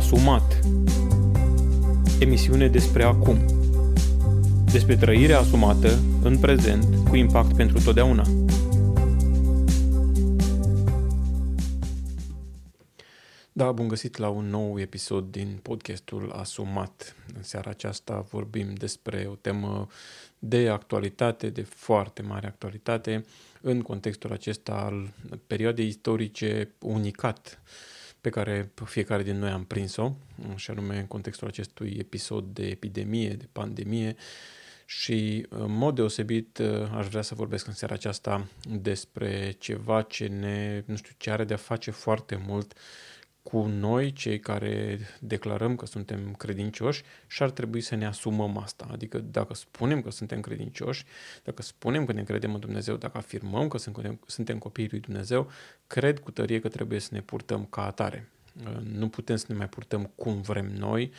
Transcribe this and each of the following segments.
Asumat Emisiune despre acum Despre trăirea asumată, în prezent, cu impact pentru totdeauna. Da, bun găsit la un nou episod din podcastul Asumat. În seara aceasta vorbim despre o temă de actualitate, de foarte mare actualitate, în contextul acesta al perioadei istorice unicat pe care fiecare din noi am prins-o, și anume în contextul acestui episod de epidemie, de pandemie, și în mod deosebit aș vrea să vorbesc în seara aceasta despre ceva ce ne, nu știu, ce are de a face foarte mult cu noi, cei care declarăm că suntem credincioși și ar trebui să ne asumăm asta. Adică dacă spunem că suntem credincioși, dacă spunem că ne credem în Dumnezeu, dacă afirmăm că suntem copiii lui Dumnezeu, cred cu tărie că trebuie să ne purtăm ca atare. Nu putem să ne mai purtăm cum vrem noi,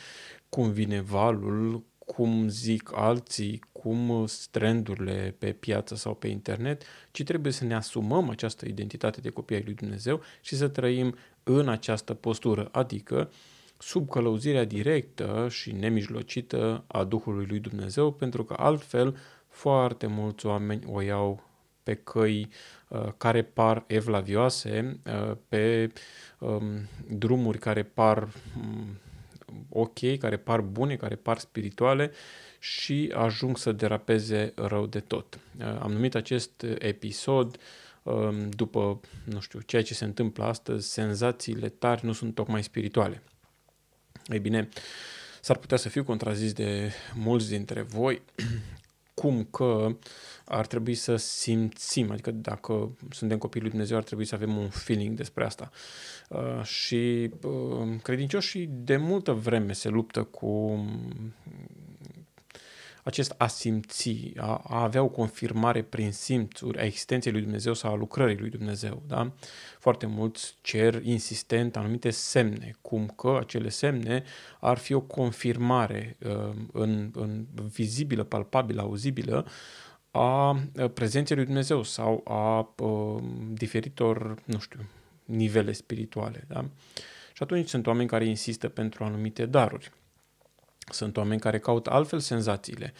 cum vine valul, cum zic alții, cum trendurile pe piață sau pe internet, ci trebuie să ne asumăm această identitate de copii ai lui Dumnezeu și să trăim în această postură, adică sub călăuzirea directă și nemijlocită a Duhului lui Dumnezeu, pentru că altfel foarte mulți oameni o iau pe căi uh, care par evlavioase, uh, pe um, drumuri care par um, ok, care par bune, care par spirituale și ajung să derapeze rău de tot. Uh, am numit acest episod um, după, nu știu, ceea ce se întâmplă astăzi, senzațiile tari nu sunt tocmai spirituale. Ei bine, s-ar putea să fiu contrazis de mulți dintre voi cum că ar trebui să simțim, adică dacă suntem copiii lui Dumnezeu, ar trebui să avem un feeling despre asta. Uh, și uh, credincioșii de multă vreme se luptă cu acest a simți, a, a avea o confirmare prin simțuri a existenței lui Dumnezeu sau a lucrării lui Dumnezeu. Da? Foarte mulți cer insistent anumite semne, cum că acele semne ar fi o confirmare uh, în, în vizibilă, palpabilă, auzibilă a uh, prezenței lui Dumnezeu sau a uh, diferitor, nu știu, nivele spirituale. Da? Și atunci sunt oameni care insistă pentru anumite daruri. Sunt oameni care caută altfel senzațiile,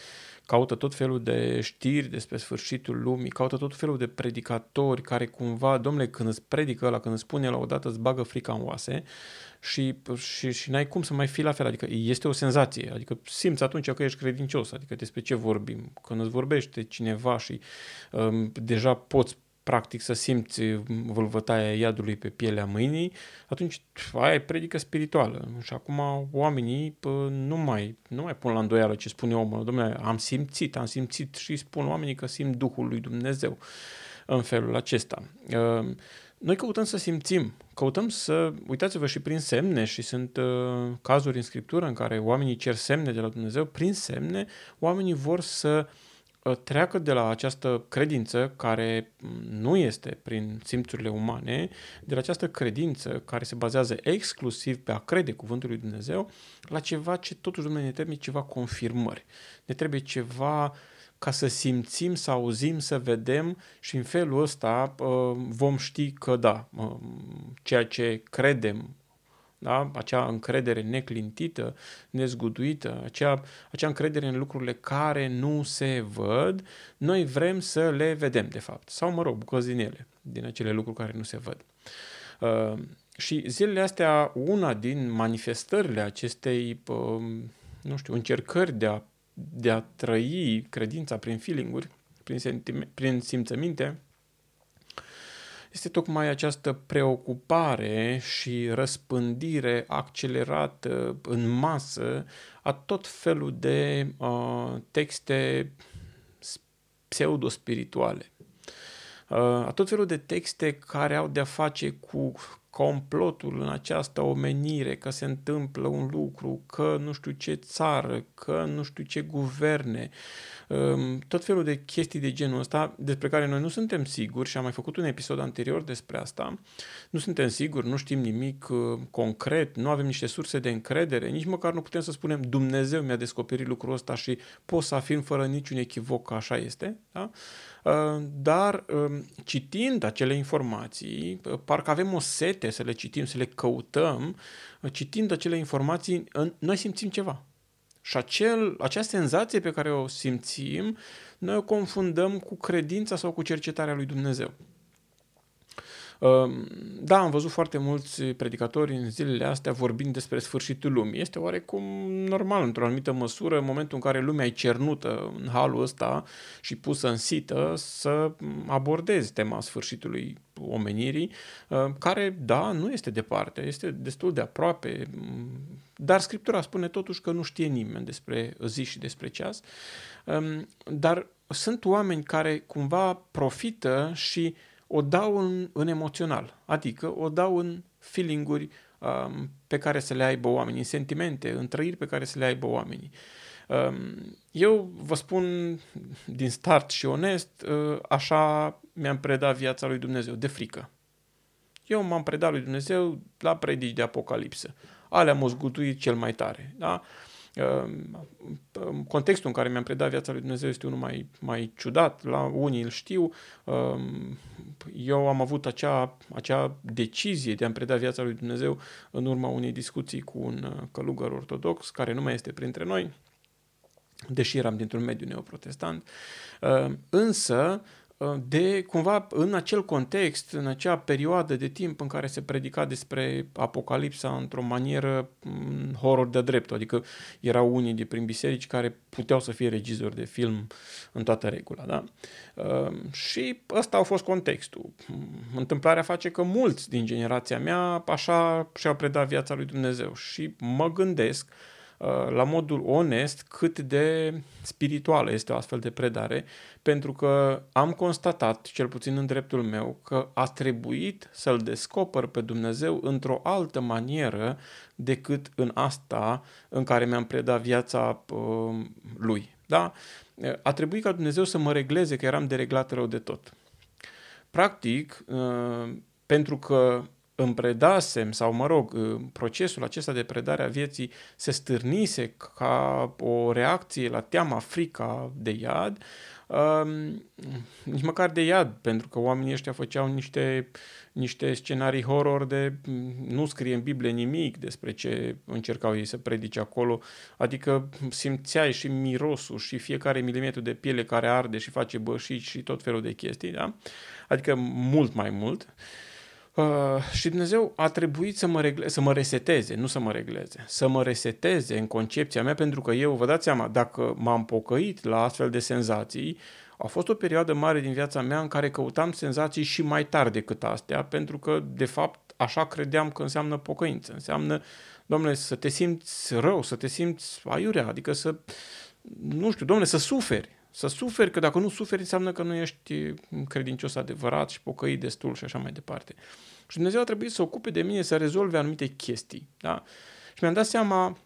caută tot felul de știri despre sfârșitul lumii, caută tot felul de predicatori care cumva, domnule, când îți predică ăla, când îți spune la o dată, îți bagă frica în oase și, și, și n-ai cum să mai fii la fel, adică este o senzație, adică simți atunci că ești credincios, adică despre ce vorbim, când îți vorbește cineva și um, deja poți practic să simți vâlvătaia iadului pe pielea mâinii, atunci aia e predică spirituală. Și acum oamenii pă, nu, mai, nu mai pun la îndoială ce spune omul. Domnule, am simțit, am simțit și spun oamenii că simt Duhul lui Dumnezeu în felul acesta. Ă, noi căutăm să simțim, căutăm să, uitați-vă și prin semne și sunt uh, cazuri în Scriptură în care oamenii cer semne de la Dumnezeu, prin semne oamenii vor să uh, Ă, treacă de la această credință care nu este prin simțurile umane, de la această credință care se bazează exclusiv pe a crede cuvântul lui Dumnezeu, la ceva ce totuși Dumnezeu ne trebuie ceva confirmări. Ne trebuie ceva ca să simțim, să auzim, să vedem și în felul ăsta ă, vom ști că da, ă, ceea ce credem da? acea încredere neclintită, nezguduită, acea, acea încredere în lucrurile care nu se văd, noi vrem să le vedem, de fapt. Sau, mă rog, bucăți din ele, din acele lucruri care nu se văd. Uh, și zilele astea, una din manifestările acestei, uh, nu știu, încercări de a, de a trăi credința prin feeling-uri, prin, sentime, prin simțăminte, este tocmai această preocupare și răspândire accelerată în masă a tot felul de uh, texte pseudo-spirituale. Uh, a tot felul de texte care au de-a face cu complotul în această omenire, că se întâmplă un lucru, că nu știu ce țară, că nu știu ce guverne, um, tot felul de chestii de genul ăsta despre care noi nu suntem siguri și am mai făcut un episod anterior despre asta. Nu suntem siguri, nu știm nimic uh, concret, nu avem niște surse de încredere, nici măcar nu putem să spunem Dumnezeu mi-a descoperit lucrul ăsta și pot să afirm fără niciun echivoc că așa este. Da? dar um, citind acele informații, parcă avem o sete să le citim, să le căutăm, citind acele informații, noi simțim ceva. Și acel, acea senzație pe care o simțim, noi o confundăm cu credința sau cu cercetarea lui Dumnezeu. Ehm, da, am văzut foarte mulți predicatori în zilele astea vorbind despre sfârșitul lumii. Este oarecum normal, într-o anumită măsură, în momentul în care lumea e cernută în halul ăsta și pusă în sită, să abordezi tema sfârșitului omenirii, ehm, care, da, nu este departe, este destul de aproape, dar Scriptura spune totuși că nu știe nimeni despre zi și despre ceas, ehm, dar sunt oameni care cumva profită și o dau în, în emoțional, adică o dau în feeling-uri um, pe care să le aibă oamenii, în sentimente, în trăiri pe care să le aibă oamenii. Um, eu vă spun din start și onest, uh, așa mi-am predat viața lui Dumnezeu, de frică. Eu m-am predat lui Dumnezeu la predici de apocalipsă. Alea m-au zgutuit cel mai tare. Da? Ehm, contextul în care mi-am predat viața lui Dumnezeu este unul mai, mai ciudat, la unii îl știu. Ehm, eu am avut acea, acea decizie de a-mi preda viața lui Dumnezeu în urma unei discuții cu un uh, călugăr ortodox, care nu mai este printre noi, deși eram dintr-un mediu neoprotestant. Ehm, însă, Uh, de cumva în acel context, în acea perioadă de timp în care se predica despre apocalipsa într-o manieră mm, horror de drept, adică erau unii de prin biserici care puteau să fie regizori de film în toată regula. Da? Uh, și ăsta a fost contextul. Întâmplarea face că mulți din generația mea așa și-au predat viața lui Dumnezeu și mă gândesc Uh, la modul onest cât de spirituală este o astfel de predare, pentru că am constatat, cel puțin în dreptul meu, că a trebuit să-L descoper pe Dumnezeu într-o altă manieră decât în asta în care mi-am predat viața uh, Lui. Da? A trebuit ca Dumnezeu să mă regleze că eram dereglat rău de tot. Practic, uh, pentru că îmi predasem, sau mă rog, procesul acesta de predare a vieții se stârnise ca o reacție la teama, frica de iad, um, nici măcar de iad, pentru că oamenii ăștia făceau niște, niște scenarii horror de nu scrie în Biblie nimic despre ce încercau ei să predice acolo, adică simțeai și mirosul și fiecare milimetru de piele care arde și face bășici și tot felul de chestii, da? Adică mult mai mult. Uh, Uh, și Dumnezeu a trebuit să mă, regle- să mă reseteze, nu să mă regleze, să mă reseteze în concepția mea, pentru că eu, vă dați seama, dacă m-am pocăit la astfel de senzații, a fost o perioadă mare din viața mea în care căutam senzații și mai tare decât astea, pentru că, de fapt, așa credeam că înseamnă pocăință. Înseamnă, domnule, să te simți rău, să te simți aiurea, adică să, nu știu, domnule, să suferi, să suferi, că dacă nu suferi înseamnă că nu ești credincios adevărat și pocăit destul și așa mai departe. Și Dumnezeu a trebuit să ocupe de mine să rezolve anumite chestii. Da? Și mi-am dat seama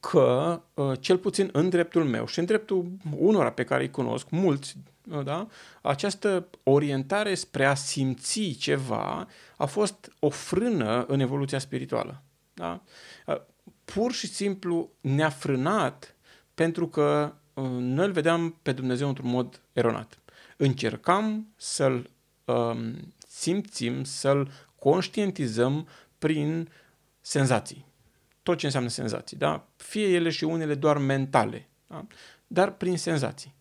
că, ă, cel puțin în dreptul meu și în dreptul unora pe care îi cunosc, mulți, ă, da? această orientare spre a simți ceva a fost o frână în evoluția spirituală. Da? Ă, pur și simplu ne-a frânat pentru că noi îl vedeam pe Dumnezeu într-un mod eronat. Încercam să-l um, simțim, să-l conștientizăm prin senzații. Tot ce înseamnă senzații, da? Fie ele și unele doar mentale, da? dar prin senzații.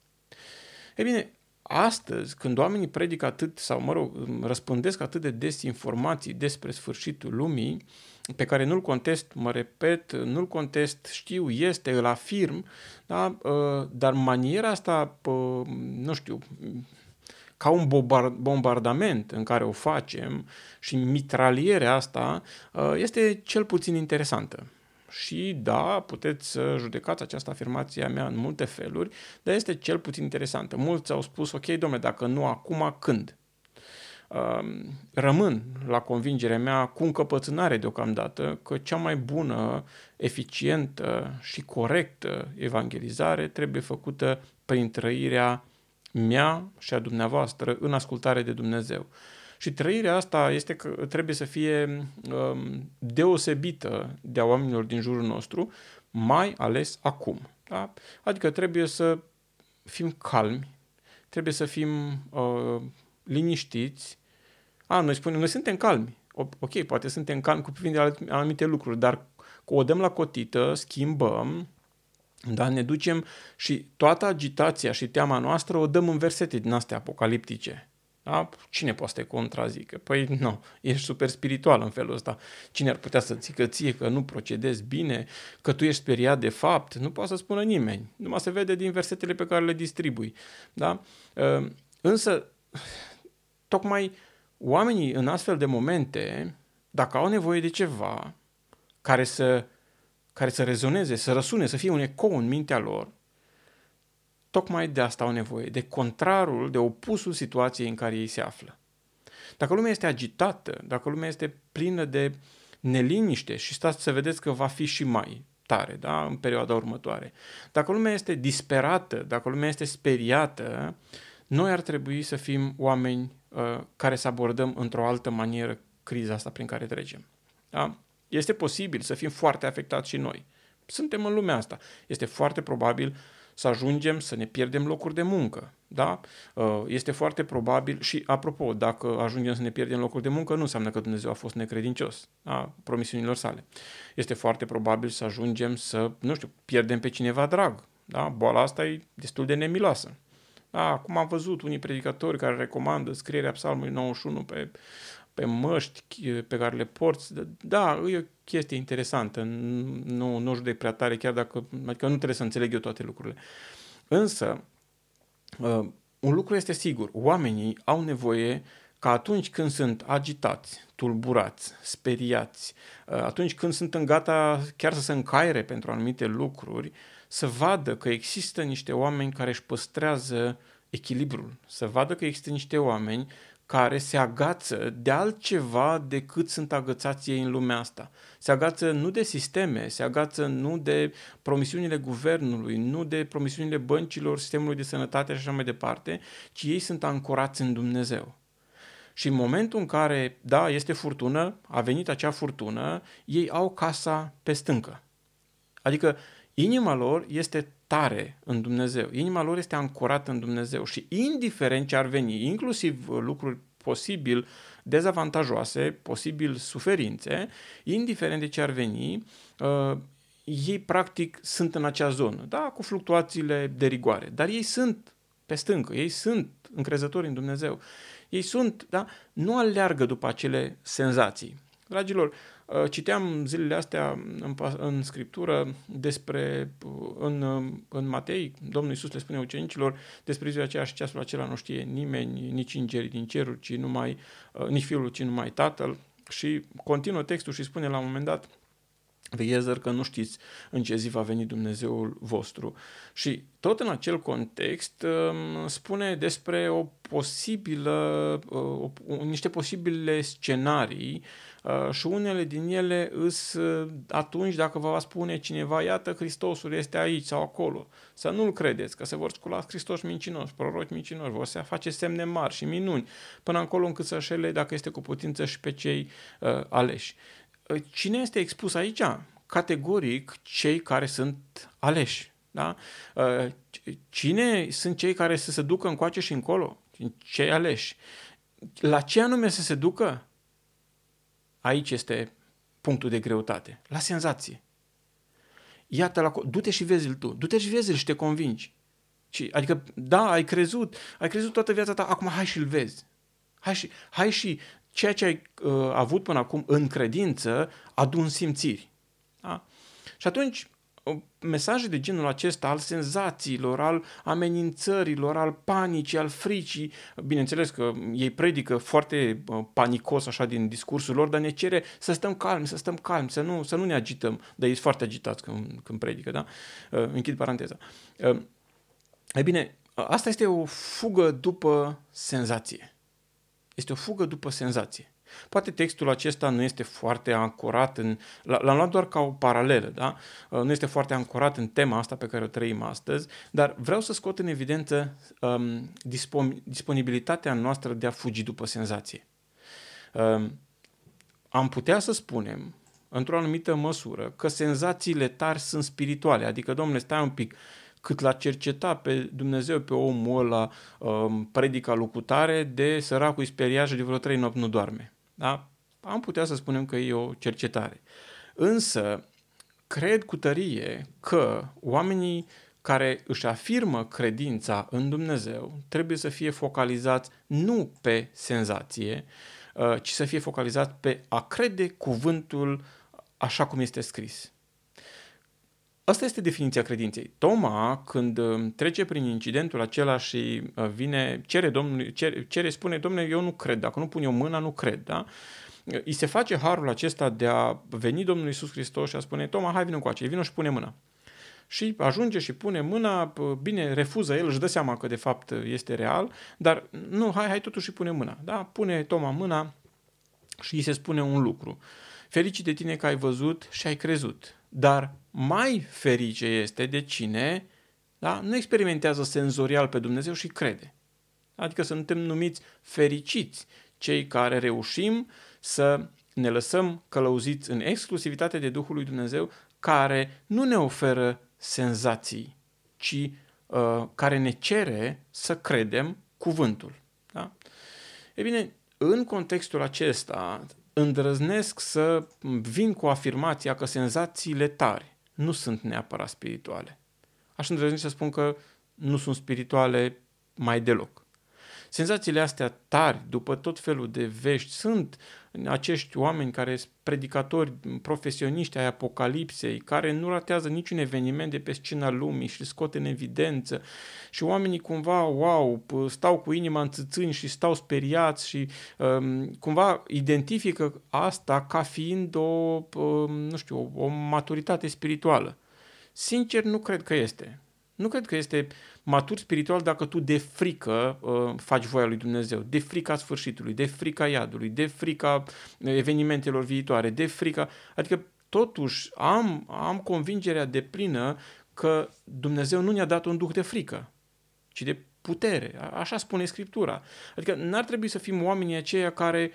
E bine, astăzi, când oamenii predică atât, sau mă rog, răspândesc atât de des informații despre sfârșitul lumii, pe care nu-l contest, mă repet, nu-l contest, știu, este, îl afirm, da? Ă, dar maniera asta, nu știu, ca un bombardament în care o facem și mitralierea asta ă, este cel puțin interesantă. Și da, puteți să judecați această afirmație a mea în multe feluri, dar este cel puțin interesantă. Mulți au spus, ok, domnule, dacă nu acum, când? rămân la convingerea mea cu încăpățânare deocamdată că cea mai bună, eficientă și corectă evangelizare trebuie făcută prin trăirea mea și a dumneavoastră în ascultare de Dumnezeu. Și trăirea asta este că trebuie să fie um, deosebită de a oamenilor din jurul nostru, mai ales acum. Da? Adică trebuie să fim calmi, trebuie să fim uh, liniștiți. A, noi spunem, noi suntem calmi. Ok, poate suntem calmi cu privire la anumite lucruri, dar o dăm la cotită, schimbăm, da, ne ducem și toată agitația și teama noastră o dăm în versete din astea apocaliptice. Da? Cine poate să te contrazică? Păi nu, ești super spiritual în felul ăsta. Cine ar putea să zică ție că nu procedezi bine, că tu ești speriat de fapt? Nu poate să spună nimeni. Numai se vede din versetele pe care le distribui. Da? Ă, însă, tocmai oamenii în astfel de momente, dacă au nevoie de ceva care să, care să rezoneze, să răsune, să fie un ecou în mintea lor, tocmai de asta au nevoie, de contrarul, de opusul situației în care ei se află. Dacă lumea este agitată, dacă lumea este plină de neliniște și stați să vedeți că va fi și mai tare da? în perioada următoare, dacă lumea este disperată, dacă lumea este speriată, noi ar trebui să fim oameni uh, care să abordăm într-o altă manieră criza asta prin care trecem. Da? Este posibil să fim foarte afectați și noi. Suntem în lumea asta. Este foarte probabil să ajungem să ne pierdem locuri de muncă. Da? Uh, este foarte probabil și, apropo, dacă ajungem să ne pierdem locuri de muncă, nu înseamnă că Dumnezeu a fost necredincios a promisiunilor sale. Este foarte probabil să ajungem să, nu știu, pierdem pe cineva drag. Da? Boala asta e destul de nemiloasă. Da, acum am văzut unii predicatori care recomandă scrierea psalmului 91 pe pe măști pe care le porți. Da, e o chestie interesantă, nu, nu judec prea tare, chiar dacă, adică nu trebuie să înțeleg eu toate lucrurile. Însă, uh, un lucru este sigur, oamenii au nevoie ca atunci când sunt agitați, tulburați, speriați, uh, atunci când sunt în gata chiar să se încaire pentru anumite lucruri, să vadă că există niște oameni care își păstrează echilibrul, să vadă că există niște oameni care se agață de altceva decât sunt agățați ei în lumea asta. Se agață nu de sisteme, se agață nu de promisiunile guvernului, nu de promisiunile băncilor, sistemului de sănătate și așa mai departe, ci ei sunt ancorați în Dumnezeu. Și în momentul în care, da, este furtună, a venit acea furtună, ei au casa pe stâncă. Adică inima lor este tare în Dumnezeu. Inima lor este ancorată în Dumnezeu și indiferent ce ar veni, inclusiv lucruri posibil dezavantajoase, posibil suferințe, indiferent de ce ar veni, uh, ei practic sunt în acea zonă, da, cu fluctuațiile de rigoare, dar ei sunt pe stâncă, ei sunt încrezători în Dumnezeu. Ei sunt, da, nu aleargă după acele senzații. Dragilor, Uh, citeam zilele astea în, în scriptură despre, uh, în, uh, în Matei, Domnul Iisus le spune ucenicilor, despre ziua aceea și ceasul acela nu știe nimeni, nici îngerii din ceruri, ci numai, nici Fiul, ci numai Tatăl. Și continuă textul și spune la un moment dat, Veghezer că nu știți în ce zi va veni Dumnezeul vostru. Și tot în acel context um, spune despre o posibilă, o, niște posibile scenarii Uh, și unele din ele îs uh, atunci dacă vă va spune cineva, iată, Hristosul este aici sau acolo, să nu-l credeți, că se vor scula Hristos mincinoși, proroci mincinoși, vor să face semne mari și minuni, până acolo încât să șele, dacă este cu putință, și pe cei uh, aleși. Uh, cine este expus aici? Categoric cei care sunt aleși. Da? Uh, cine sunt cei care să se ducă încoace și încolo? Cei aleși. La ce anume să se ducă? Aici este punctul de greutate. La senzație. Iată, la, du-te și vezi-l tu. Du-te și vezi-l și te convingi. Și, adică, da, ai crezut, ai crezut toată viața ta, acum hai și-l vezi. Hai și, hai și ceea ce ai uh, avut până acum în credință, adun simțiri. Da? Și atunci, mesaje de genul acesta al senzațiilor, al amenințărilor, al panicii, al fricii, bineînțeles că ei predică foarte panicos așa din discursul lor, dar ne cere să stăm calmi, să stăm calmi, să nu, să nu ne agităm, dar ei sunt foarte agitați când, când predică, da? Uh, închid paranteza. Uh, e bine, asta este o fugă după senzație. Este o fugă după senzație. Poate textul acesta nu este foarte ancorat în. L-am luat doar ca o paralelă, da? Uh, nu este foarte ancorat în tema asta pe care o trăim astăzi, dar vreau să scot în evidență um, disponibilitatea noastră de a fugi după senzație. Um, am putea să spunem, într-o anumită măsură, că senzațiile tari sunt spirituale, adică, domnule, stai un pic, cât l-a cerceta pe Dumnezeu, pe omul ăla, um, predica lucutare, de săracul speriajă de vreo trei nopți nu doarme. Da? Am putea să spunem că e o cercetare. Însă, cred cu tărie că oamenii care își afirmă credința în Dumnezeu trebuie să fie focalizați nu pe senzație, uh, ci să fie focalizați pe a crede cuvântul așa cum este scris. Asta este definiția credinței. Toma, când uh, trece prin incidentul acela și uh, vine, cere, Domnului, cere, cere spune, domnule, eu nu cred, dacă nu pun eu mâna, nu cred, da? Îi se face harul acesta de a veni Domnul Iisus Hristos și a spune, Toma, hai vină cu aceea, vină și pune mâna. Și ajunge și pune mâna, bine, refuză el, își dă seama că de fapt este real, dar nu, hai, hai totuși și pune mâna. Da? Pune Toma mâna și îi se spune un lucru. Fericit de tine că ai văzut și ai crezut. Dar mai ferice este de cine da? nu experimentează senzorial pe Dumnezeu și crede. Adică suntem numiți fericiți cei care reușim să ne lăsăm călăuziți în exclusivitate de Duhul lui Dumnezeu, care nu ne oferă senzații, ci uh, care ne cere să credem cuvântul. Da? E bine, în contextul acesta, îndrăznesc să vin cu afirmația că senzațiile tari nu sunt neapărat spirituale. Aș îndrăzni să spun că nu sunt spirituale mai deloc. Senzațiile astea tari, după tot felul de vești, sunt acești oameni care sunt predicatori profesioniști ai apocalipsei, care nu ratează niciun eveniment de pe scena lumii și îl scot în evidență și oamenii cumva, wow, stau cu inima în țâțâni și stau speriați și um, cumva identifică asta ca fiind o, um, nu știu, o, o maturitate spirituală. Sincer, nu cred că este. Nu cred că este matur spiritual dacă tu de frică uh, faci voia lui Dumnezeu, de frica sfârșitului, de frica iadului, de frica uh, evenimentelor viitoare, de frica... Adică totuși am, am convingerea de plină că Dumnezeu nu ne-a dat un duh de frică, ci de putere. Așa spune Scriptura. Adică n-ar trebui să fim oamenii aceia care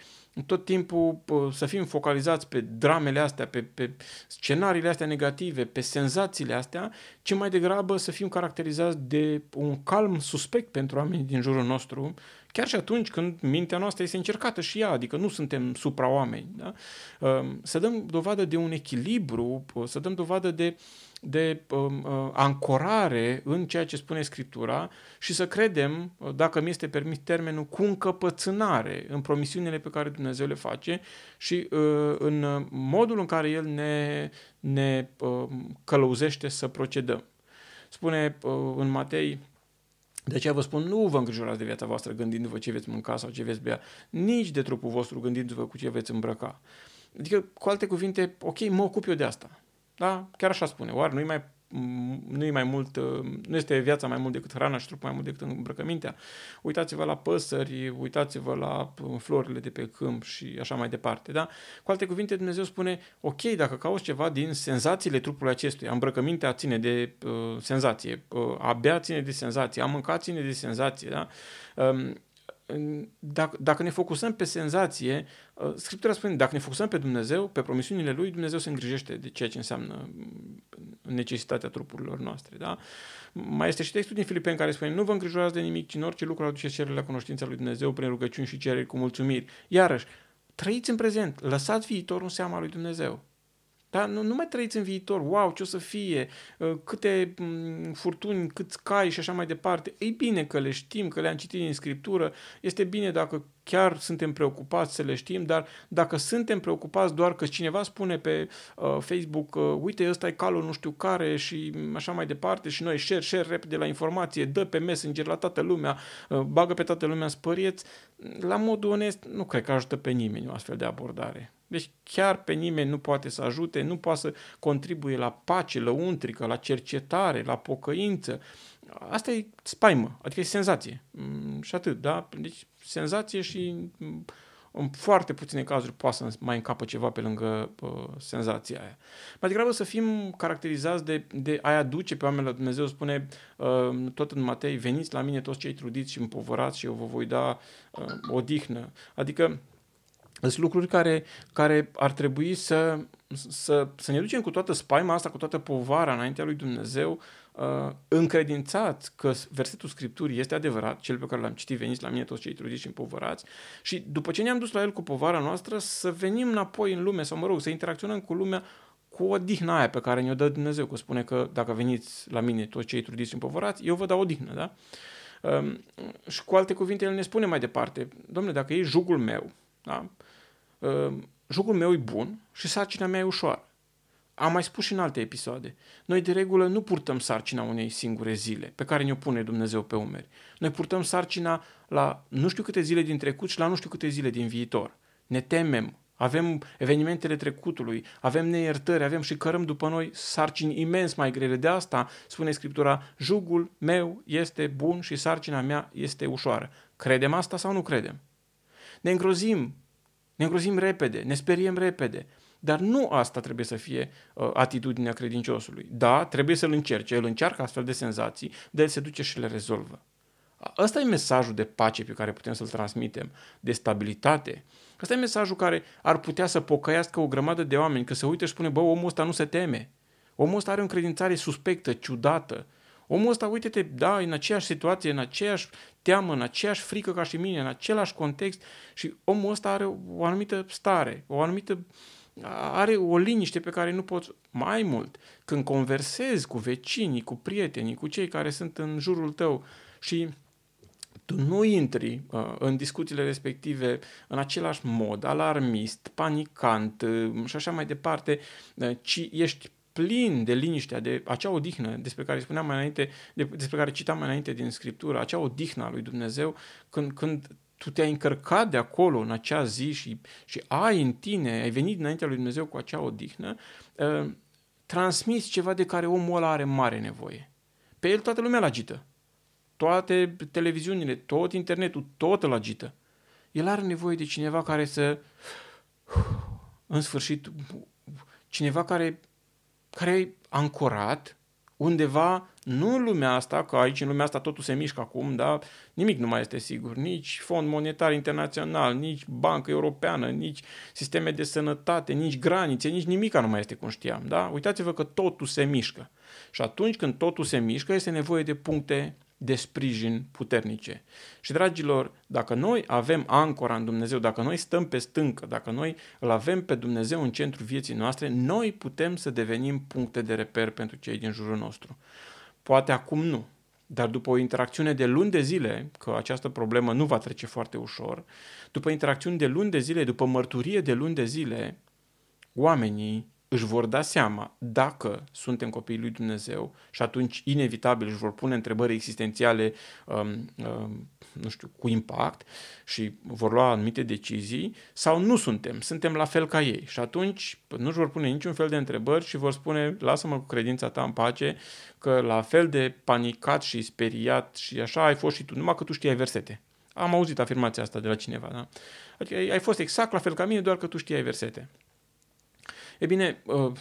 tot timpul să fim focalizați pe dramele astea, pe, pe scenariile astea negative, pe senzațiile astea, ci mai degrabă să fim caracterizați de un calm suspect pentru oamenii din jurul nostru, chiar și atunci când mintea noastră este încercată și ea, adică nu suntem supra-oameni. Da? Să dăm dovadă de un echilibru, să dăm dovadă de uh, de um, uh, ancorare în ceea ce spune Scriptura și să credem, uh, dacă mi este permis termenul, cu încăpățânare în promisiunile pe care Dumnezeu le face și uh, în modul în care El ne, ne uh, călăuzește să procedăm. Spune uh, în Matei, de aceea vă spun, nu vă îngrijorați de viața voastră gândindu-vă ce veți mânca sau ce veți bea, nici de trupul vostru gândindu-vă cu ce veți îmbrăca. Adică, cu alte cuvinte, ok, mă ocup eu de asta. Da? Chiar așa spune. Oare nu-i mai nu, mai mult, nu este viața mai mult decât hrana și trupul mai mult decât îmbrăcămintea. Uitați-vă la păsări, uitați-vă la florile de pe câmp și așa mai departe. Da? Cu alte cuvinte, Dumnezeu spune, ok, dacă cauți ceva din senzațiile trupului acestuia, îmbrăcămintea ține de uh, senzație, uh, abia ține de senzație, a mâncat ține de senzație, da? Um, dacă, dacă ne focusăm pe senzație, uh, Scriptura spune, dacă ne focusăm pe Dumnezeu, pe promisiunile Lui, Dumnezeu se îngrijește de ceea ce înseamnă mm, necesitatea trupurilor noastre. Da? Mai este și textul din Filipeni care spune, nu vă îngrijorați de nimic, ci în orice lucru aduceți cerere la cunoștința Lui Dumnezeu prin rugăciuni și cereri cu mulțumiri. Iarăși, trăiți în prezent, lăsați viitorul în seama Lui Dumnezeu. Da? Nu, nu mai trăiți în viitor, wow, ce o să fie, uh, câte mm, furtuni, câți cai și așa mai departe. E bine că le știm, că le-am citit în Scriptură, este bine dacă chiar suntem preocupați să le știm, dar dacă suntem preocupați doar că cineva spune pe uh, Facebook, uh, uite, ăsta e calul nu știu care și așa mai departe și noi share, share repede la informație, dă pe Messenger la toată lumea, uh, bagă pe toată lumea în spărieți, la modul onest, nu cred că ajută pe nimeni o astfel de abordare. Deci chiar pe nimeni nu poate să ajute, nu poate să contribuie la pace lăuntrică, la cercetare, la pocăință. Asta e spaimă, adică e senzație. Mm, și atât, da? Deci senzație și mm, în foarte puține cazuri poate să mai încapă ceva pe lângă uh, senzația aia. Mai degrabă să fim caracterizați de, de a aduce pe oameni la Dumnezeu, spune uh, tot în Matei, veniți la mine toți cei trudiți și împovărați și eu vă voi da uh, odihnă. Adică sunt lucruri care, care ar trebui să, să, să ne ducem cu toată spaima asta, cu toată povara înaintea lui Dumnezeu, uh, încredințați că versetul Scripturii este adevărat, cel pe care l-am citit, veniți la mine toți cei trudiți și împovărați, și după ce ne-am dus la el cu povara noastră, să venim înapoi în lume, sau mă rog, să interacționăm cu lumea cu o dihnă aia pe care ne-o dă Dumnezeu, că spune că dacă veniți la mine toți cei trudiți și împovărați, eu vă dau o dihnă, da? Um, și cu alte cuvinte, el ne spune mai departe, domnule, dacă e jugul meu, da? Um, jugul meu e bun și sarcina mea e ușoară. Am mai spus și în alte episoade. Noi de regulă nu purtăm sarcina unei singure zile pe care ne-o pune Dumnezeu pe umeri. Noi purtăm sarcina la nu știu câte zile din trecut și la nu știu câte zile din viitor. Ne temem, avem evenimentele trecutului, avem neiertări, avem și cărăm după noi sarcini imens mai grele. De asta spune Scriptura, jugul meu este bun și sarcina mea este ușoară. Credem asta sau nu credem? Ne îngrozim, ne îngrozim repede, ne speriem repede. Dar nu asta trebuie să fie uh, atitudinea credinciosului. Da, trebuie să-l încerce, el încearcă astfel de senzații, dar el se duce și le rezolvă. Ăsta e mesajul de pace pe care putem să-l transmitem, de stabilitate. Ăsta e mesajul care ar putea să pocăiască o grămadă de oameni, că se uită și spune, bă, omul ăsta nu se teme. Omul ăsta are o încredințare suspectă, ciudată. Omul ăsta, uite-te, da, în aceeași situație, în aceeași teamă, în aceeași frică ca și mine, în același context și omul ăsta are o anumită stare, o anumită are o liniște pe care nu poți mai mult. Când conversezi cu vecinii, cu prietenii, cu cei care sunt în jurul tău și tu nu intri uh, în discuțiile respective în același mod, alarmist, panicant uh, și așa mai departe, uh, ci ești plin de liniștea, de acea odihnă despre care spuneam mai înainte, de, despre care citam mai înainte din Scriptură, acea odihnă a lui Dumnezeu, când, când tu te-ai încărcat de acolo în acea zi și, și ai în tine, ai venit înaintea lui Dumnezeu cu acea odihnă, uh, transmiți ceva de care omul ăla are mare nevoie. Pe el toată lumea îl agită. Toate televiziunile, tot internetul, tot îl agită. El are nevoie de cineva care să, în sfârșit, cineva care, care e ancorat undeva, nu în lumea asta, că aici în lumea asta totul se mișcă acum, da? nimic nu mai este sigur, nici fond monetar internațional, nici bancă europeană, nici sisteme de sănătate, nici granițe, nici nimic nu mai este cum știam. Da? Uitați-vă că totul se mișcă. Și atunci când totul se mișcă, este nevoie de puncte de sprijin puternice. Și, dragilor, dacă noi avem ancora în Dumnezeu, dacă noi stăm pe stâncă, dacă noi îl avem pe Dumnezeu în centrul vieții noastre, noi putem să devenim puncte de reper pentru cei din jurul nostru. Poate acum nu, dar după o interacțiune de luni de zile, că această problemă nu va trece foarte ușor, după interacțiuni de luni de zile, după mărturie de luni de zile, oamenii își vor da seama dacă suntem copiii lui Dumnezeu și atunci inevitabil își vor pune întrebări existențiale um, um, nu știu, cu impact și vor lua anumite decizii sau nu suntem, suntem la fel ca ei și atunci nu își vor pune niciun fel de întrebări și vor spune lasă-mă cu credința ta în pace că la fel de panicat și speriat și așa ai fost și tu, numai că tu știai versete. Am auzit afirmația asta de la cineva, da? Adică ai fost exact la fel ca mine, doar că tu știai versete. E bine, uh,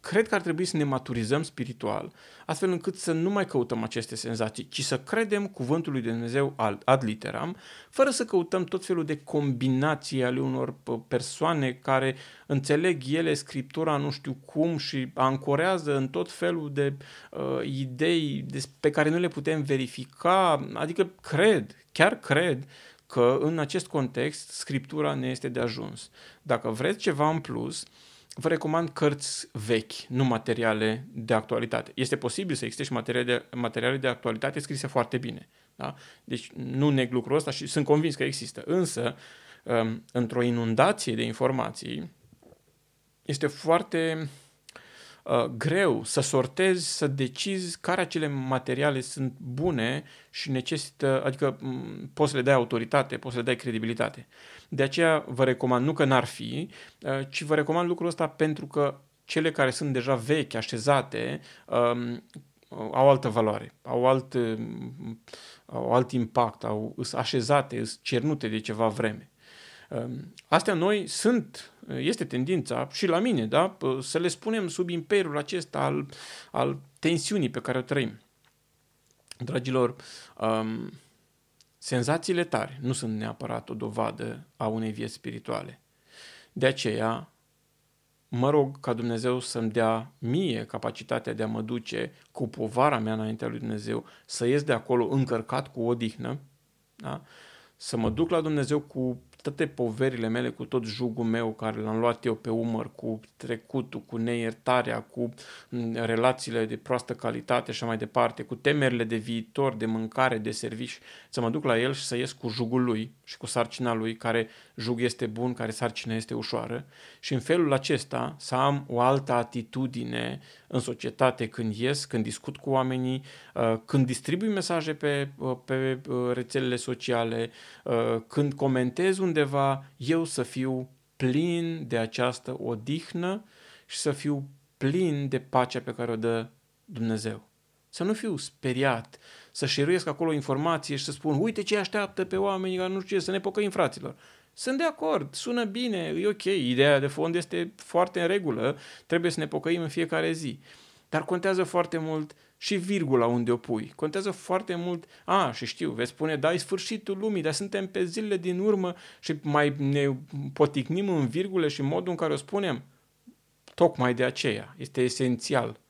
cred că ar trebui să ne maturizăm spiritual, astfel încât să nu mai căutăm aceste senzații, ci să credem cuvântul lui Dumnezeu ad literam, fără să căutăm tot felul de combinații ale unor persoane care înțeleg ele Scriptura nu știu cum și ancorează în tot felul de uh, idei pe care nu le putem verifica, adică cred, chiar cred că în acest context Scriptura ne este de ajuns. Dacă vreți ceva în plus, vă recomand cărți vechi, nu materiale de actualitate. Este posibil să existe și materiale de, materiale de actualitate scrise foarte bine. Da? Deci nu neg lucrul ăsta și sunt convins că există. Însă, um, într-o inundație de informații, este foarte uh, greu să sortezi, să decizi care acele materiale sunt bune și necesită, adică m- poți să le dai autoritate, poți să le dai credibilitate. De aceea vă recomand, nu că n-ar fi, uh, ci vă recomand lucrul ăsta pentru că cele care sunt deja vechi, așezate, um, au altă valoare, au alt, um, au alt impact, au, sunt așezate, sunt cernute de ceva vreme. Um, astea noi sunt, este tendința și la mine, da? să le spunem sub imperiul acesta al, al tensiunii pe care o trăim. Dragilor, um, senzațiile tare nu sunt neapărat o dovadă a unei vieți spirituale. De aceea, mă rog ca Dumnezeu să-mi dea mie capacitatea de a mă duce cu povara mea înaintea lui Dumnezeu, să ies de acolo încărcat cu odihnă, da? să mă duc la Dumnezeu cu toate poverile mele, cu tot jugul meu care l-am luat eu pe umăr, cu trecutul, cu neiertarea, cu mm, relațiile de proastă calitate și așa mai departe, cu temerile de viitor, de mâncare, de servici, să mă duc la el și să ies cu jugul lui și cu sarcina lui, care jug este bun, care sarcina este ușoară. Și în felul acesta să am o altă atitudine în societate când ies, când discut cu oamenii, uh, când distribui mesaje pe, uh, pe uh, rețelele sociale, când comentez undeva, eu să fiu plin de această odihnă și să fiu plin de pacea pe care o dă Dumnezeu. Să nu fiu speriat, să șeruiesc acolo informație și să spun, uite ce așteaptă pe oamenii care nu știu ce, să ne pocăim fraților. Sunt de acord, sună bine, e ok, ideea de fond este foarte în regulă, trebuie să ne pocăim în fiecare zi. Dar contează foarte mult și virgula unde o pui. Contează foarte mult, a, și știu, veți spune, da, e sfârșitul lumii, dar suntem pe zilele din urmă și mai ne poticnim în virgule și în modul în care o spunem. Tocmai de aceea este esențial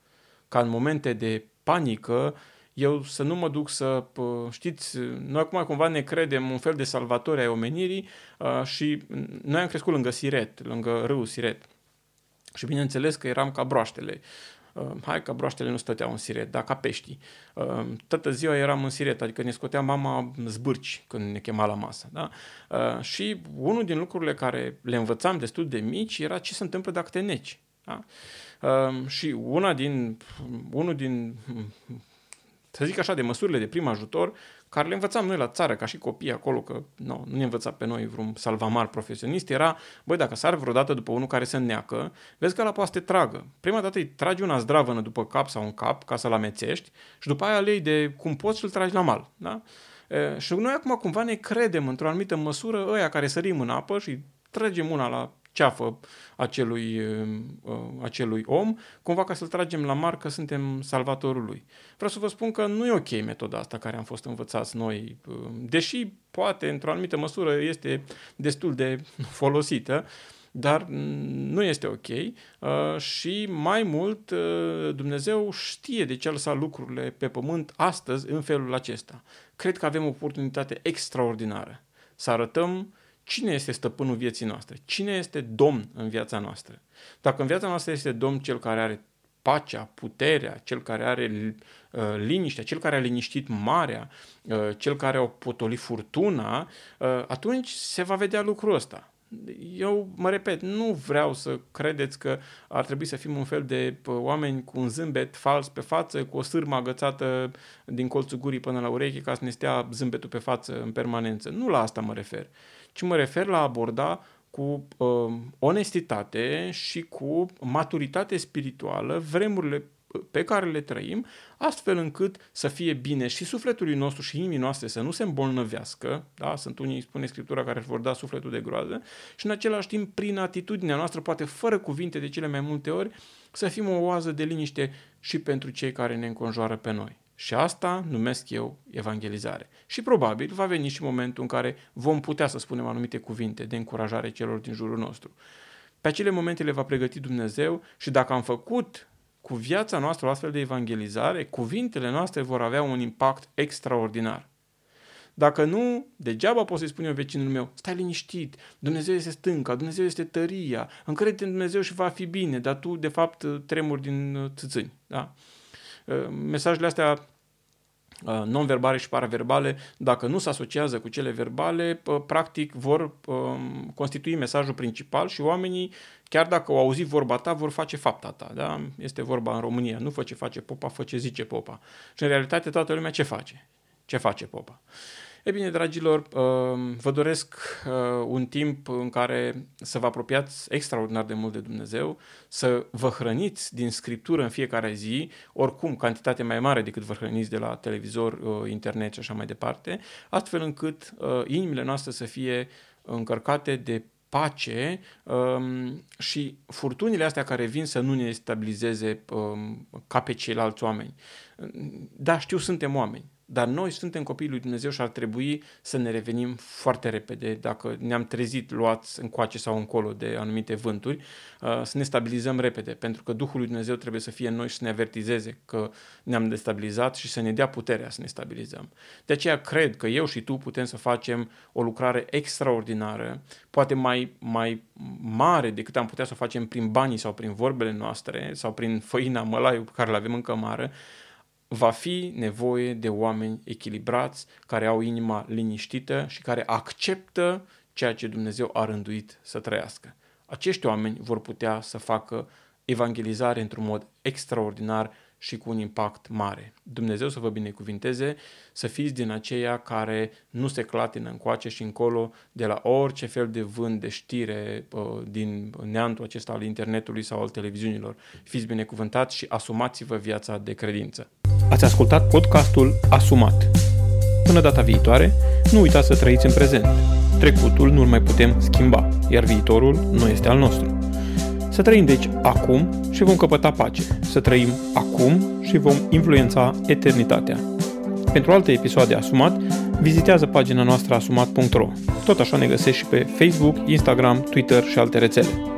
ca în momente de panică eu să nu mă duc să, știți, noi acum cumva ne credem un fel de salvatori ai omenirii și noi am crescut lângă Siret, lângă râul Siret. Și bineînțeles că eram ca broaștele. Hai că broaștele nu stăteau în siret, dar ca peștii. Toată ziua eram în siret, adică ne scotea mama zbârci când ne chema la masă. Da? Și unul din lucrurile care le învățam destul de mici era ce se întâmplă dacă te neci. Da? Și una din, unul din să zic așa, de măsurile de prim ajutor, care le învățam noi la țară, ca și copii acolo, că nu, nu ne învăța pe noi vreun salvamar profesionist, era, băi, dacă sar vreodată după unul care se neacă, vezi că la poate să te tragă. Prima dată îi tragi una zdravănă după cap sau în cap, ca să-l amețești, și după aia lei de cum poți și îl tragi la mal. Da? E, și noi acum cumva ne credem într-o anumită măsură ăia care sărim în apă și tragem una la ceafă acelui, uh, acelui om, cumva ca să-l tragem la mar că suntem salvatorul lui. Vreau să vă spun că nu e ok metoda asta care am fost învățați noi, uh, deși poate într-o anumită măsură este destul de folosită, dar nu este ok uh, și mai mult uh, Dumnezeu știe de ce a lăsat lucrurile pe pământ astăzi în felul acesta. Cred că avem o oportunitate extraordinară să arătăm Cine este stăpânul vieții noastre? Cine este domn în viața noastră? Dacă în viața noastră este domn cel care are pacea, puterea, cel care are uh, liniștea, cel care a liniștit marea, uh, cel care a potolit furtuna, uh, atunci se va vedea lucrul ăsta. Eu mă repet, nu vreau să credeți că ar trebui să fim un fel de oameni cu un zâmbet fals pe față, cu o sârmă agățată din colțul gurii până la ureche ca să ne stea zâmbetul pe față în permanență. Nu la asta mă refer ci mă refer la aborda cu uh, onestitate și cu maturitate spirituală vremurile pe care le trăim, astfel încât să fie bine și sufletului nostru și inimii noastre să nu se îmbolnăvească, da? sunt unii, spune Scriptura, care își vor da sufletul de groază, și în același timp, prin atitudinea noastră, poate fără cuvinte de cele mai multe ori, să fim o oază de liniște și pentru cei care ne înconjoară pe noi. Și asta numesc eu evangelizare. Și probabil va veni și momentul în care vom putea să spunem anumite cuvinte de încurajare celor din jurul nostru. Pe acele momente le va pregăti Dumnezeu și dacă am făcut cu viața noastră o astfel de evangelizare, cuvintele noastre vor avea un impact extraordinar. Dacă nu, degeaba pot să-i spun eu vecinul meu, stai liniștit, Dumnezeu este stânca, Dumnezeu este tăria, încrede în Dumnezeu și va fi bine, dar tu, de fapt, tremuri din țâțâni. Da? Uh, mesajele astea uh, non-verbale și paraverbale, dacă nu se asociază cu cele verbale, uh, practic vor um, constitui mesajul principal și oamenii, chiar dacă au auzit vorba ta, vor face fapta ta. Da? Este vorba în România, nu fă ce face popa, fă ce zice popa. Și în realitate toată lumea ce face? Ce face popa? E bine, dragilor, um, vă doresc uh, un timp în care să vă apropiați extraordinar de mult de Dumnezeu, să vă hrăniți din Scriptură în fiecare zi, oricum cantitate mai mare decât vă hrăniți de la televizor, uh, internet și așa mai departe, astfel încât uh, inimile noastre să fie încărcate de pace um, și furtunile astea care vin să nu ne stabilizeze um, ca pe ceilalți oameni. Da, știu, suntem oameni, Dar noi suntem copiii lui Dumnezeu și ar trebui să ne revenim foarte repede dacă ne-am trezit luați încoace sau încolo de anumite vânturi, uh, să ne stabilizăm repede, pentru că Duhul lui Dumnezeu trebuie să fie în noi și să ne avertizeze că ne-am destabilizat și să ne dea puterea să ne stabilizăm. De aceea cred că eu și tu putem să facem o lucrare extraordinară, poate mai, mai mare decât am putea să o facem prin banii sau prin vorbele noastre sau prin făina mălaiul pe care le avem în cămară, va fi nevoie de oameni echilibrați, care au inima liniștită și care acceptă ceea ce Dumnezeu a rânduit să trăiască. Acești oameni vor putea să facă evangelizare într-un mod extraordinar și cu un impact mare. Dumnezeu să vă binecuvinteze, să fiți din aceia care nu se clatină încoace și încolo de la orice fel de vânt de știre din neantul acesta al internetului sau al televiziunilor. Fiți binecuvântați și asumați-vă viața de credință. Ați ascultat podcastul Asumat. Până data viitoare, nu uitați să trăiți în prezent. Trecutul nu-l mai putem schimba, iar viitorul nu este al nostru. Să trăim deci acum și vom căpăta pace. Să trăim acum și vom influența eternitatea. Pentru alte episoade Asumat, vizitează pagina noastră asumat.ro. Tot așa ne găsești și pe Facebook, Instagram, Twitter și alte rețele.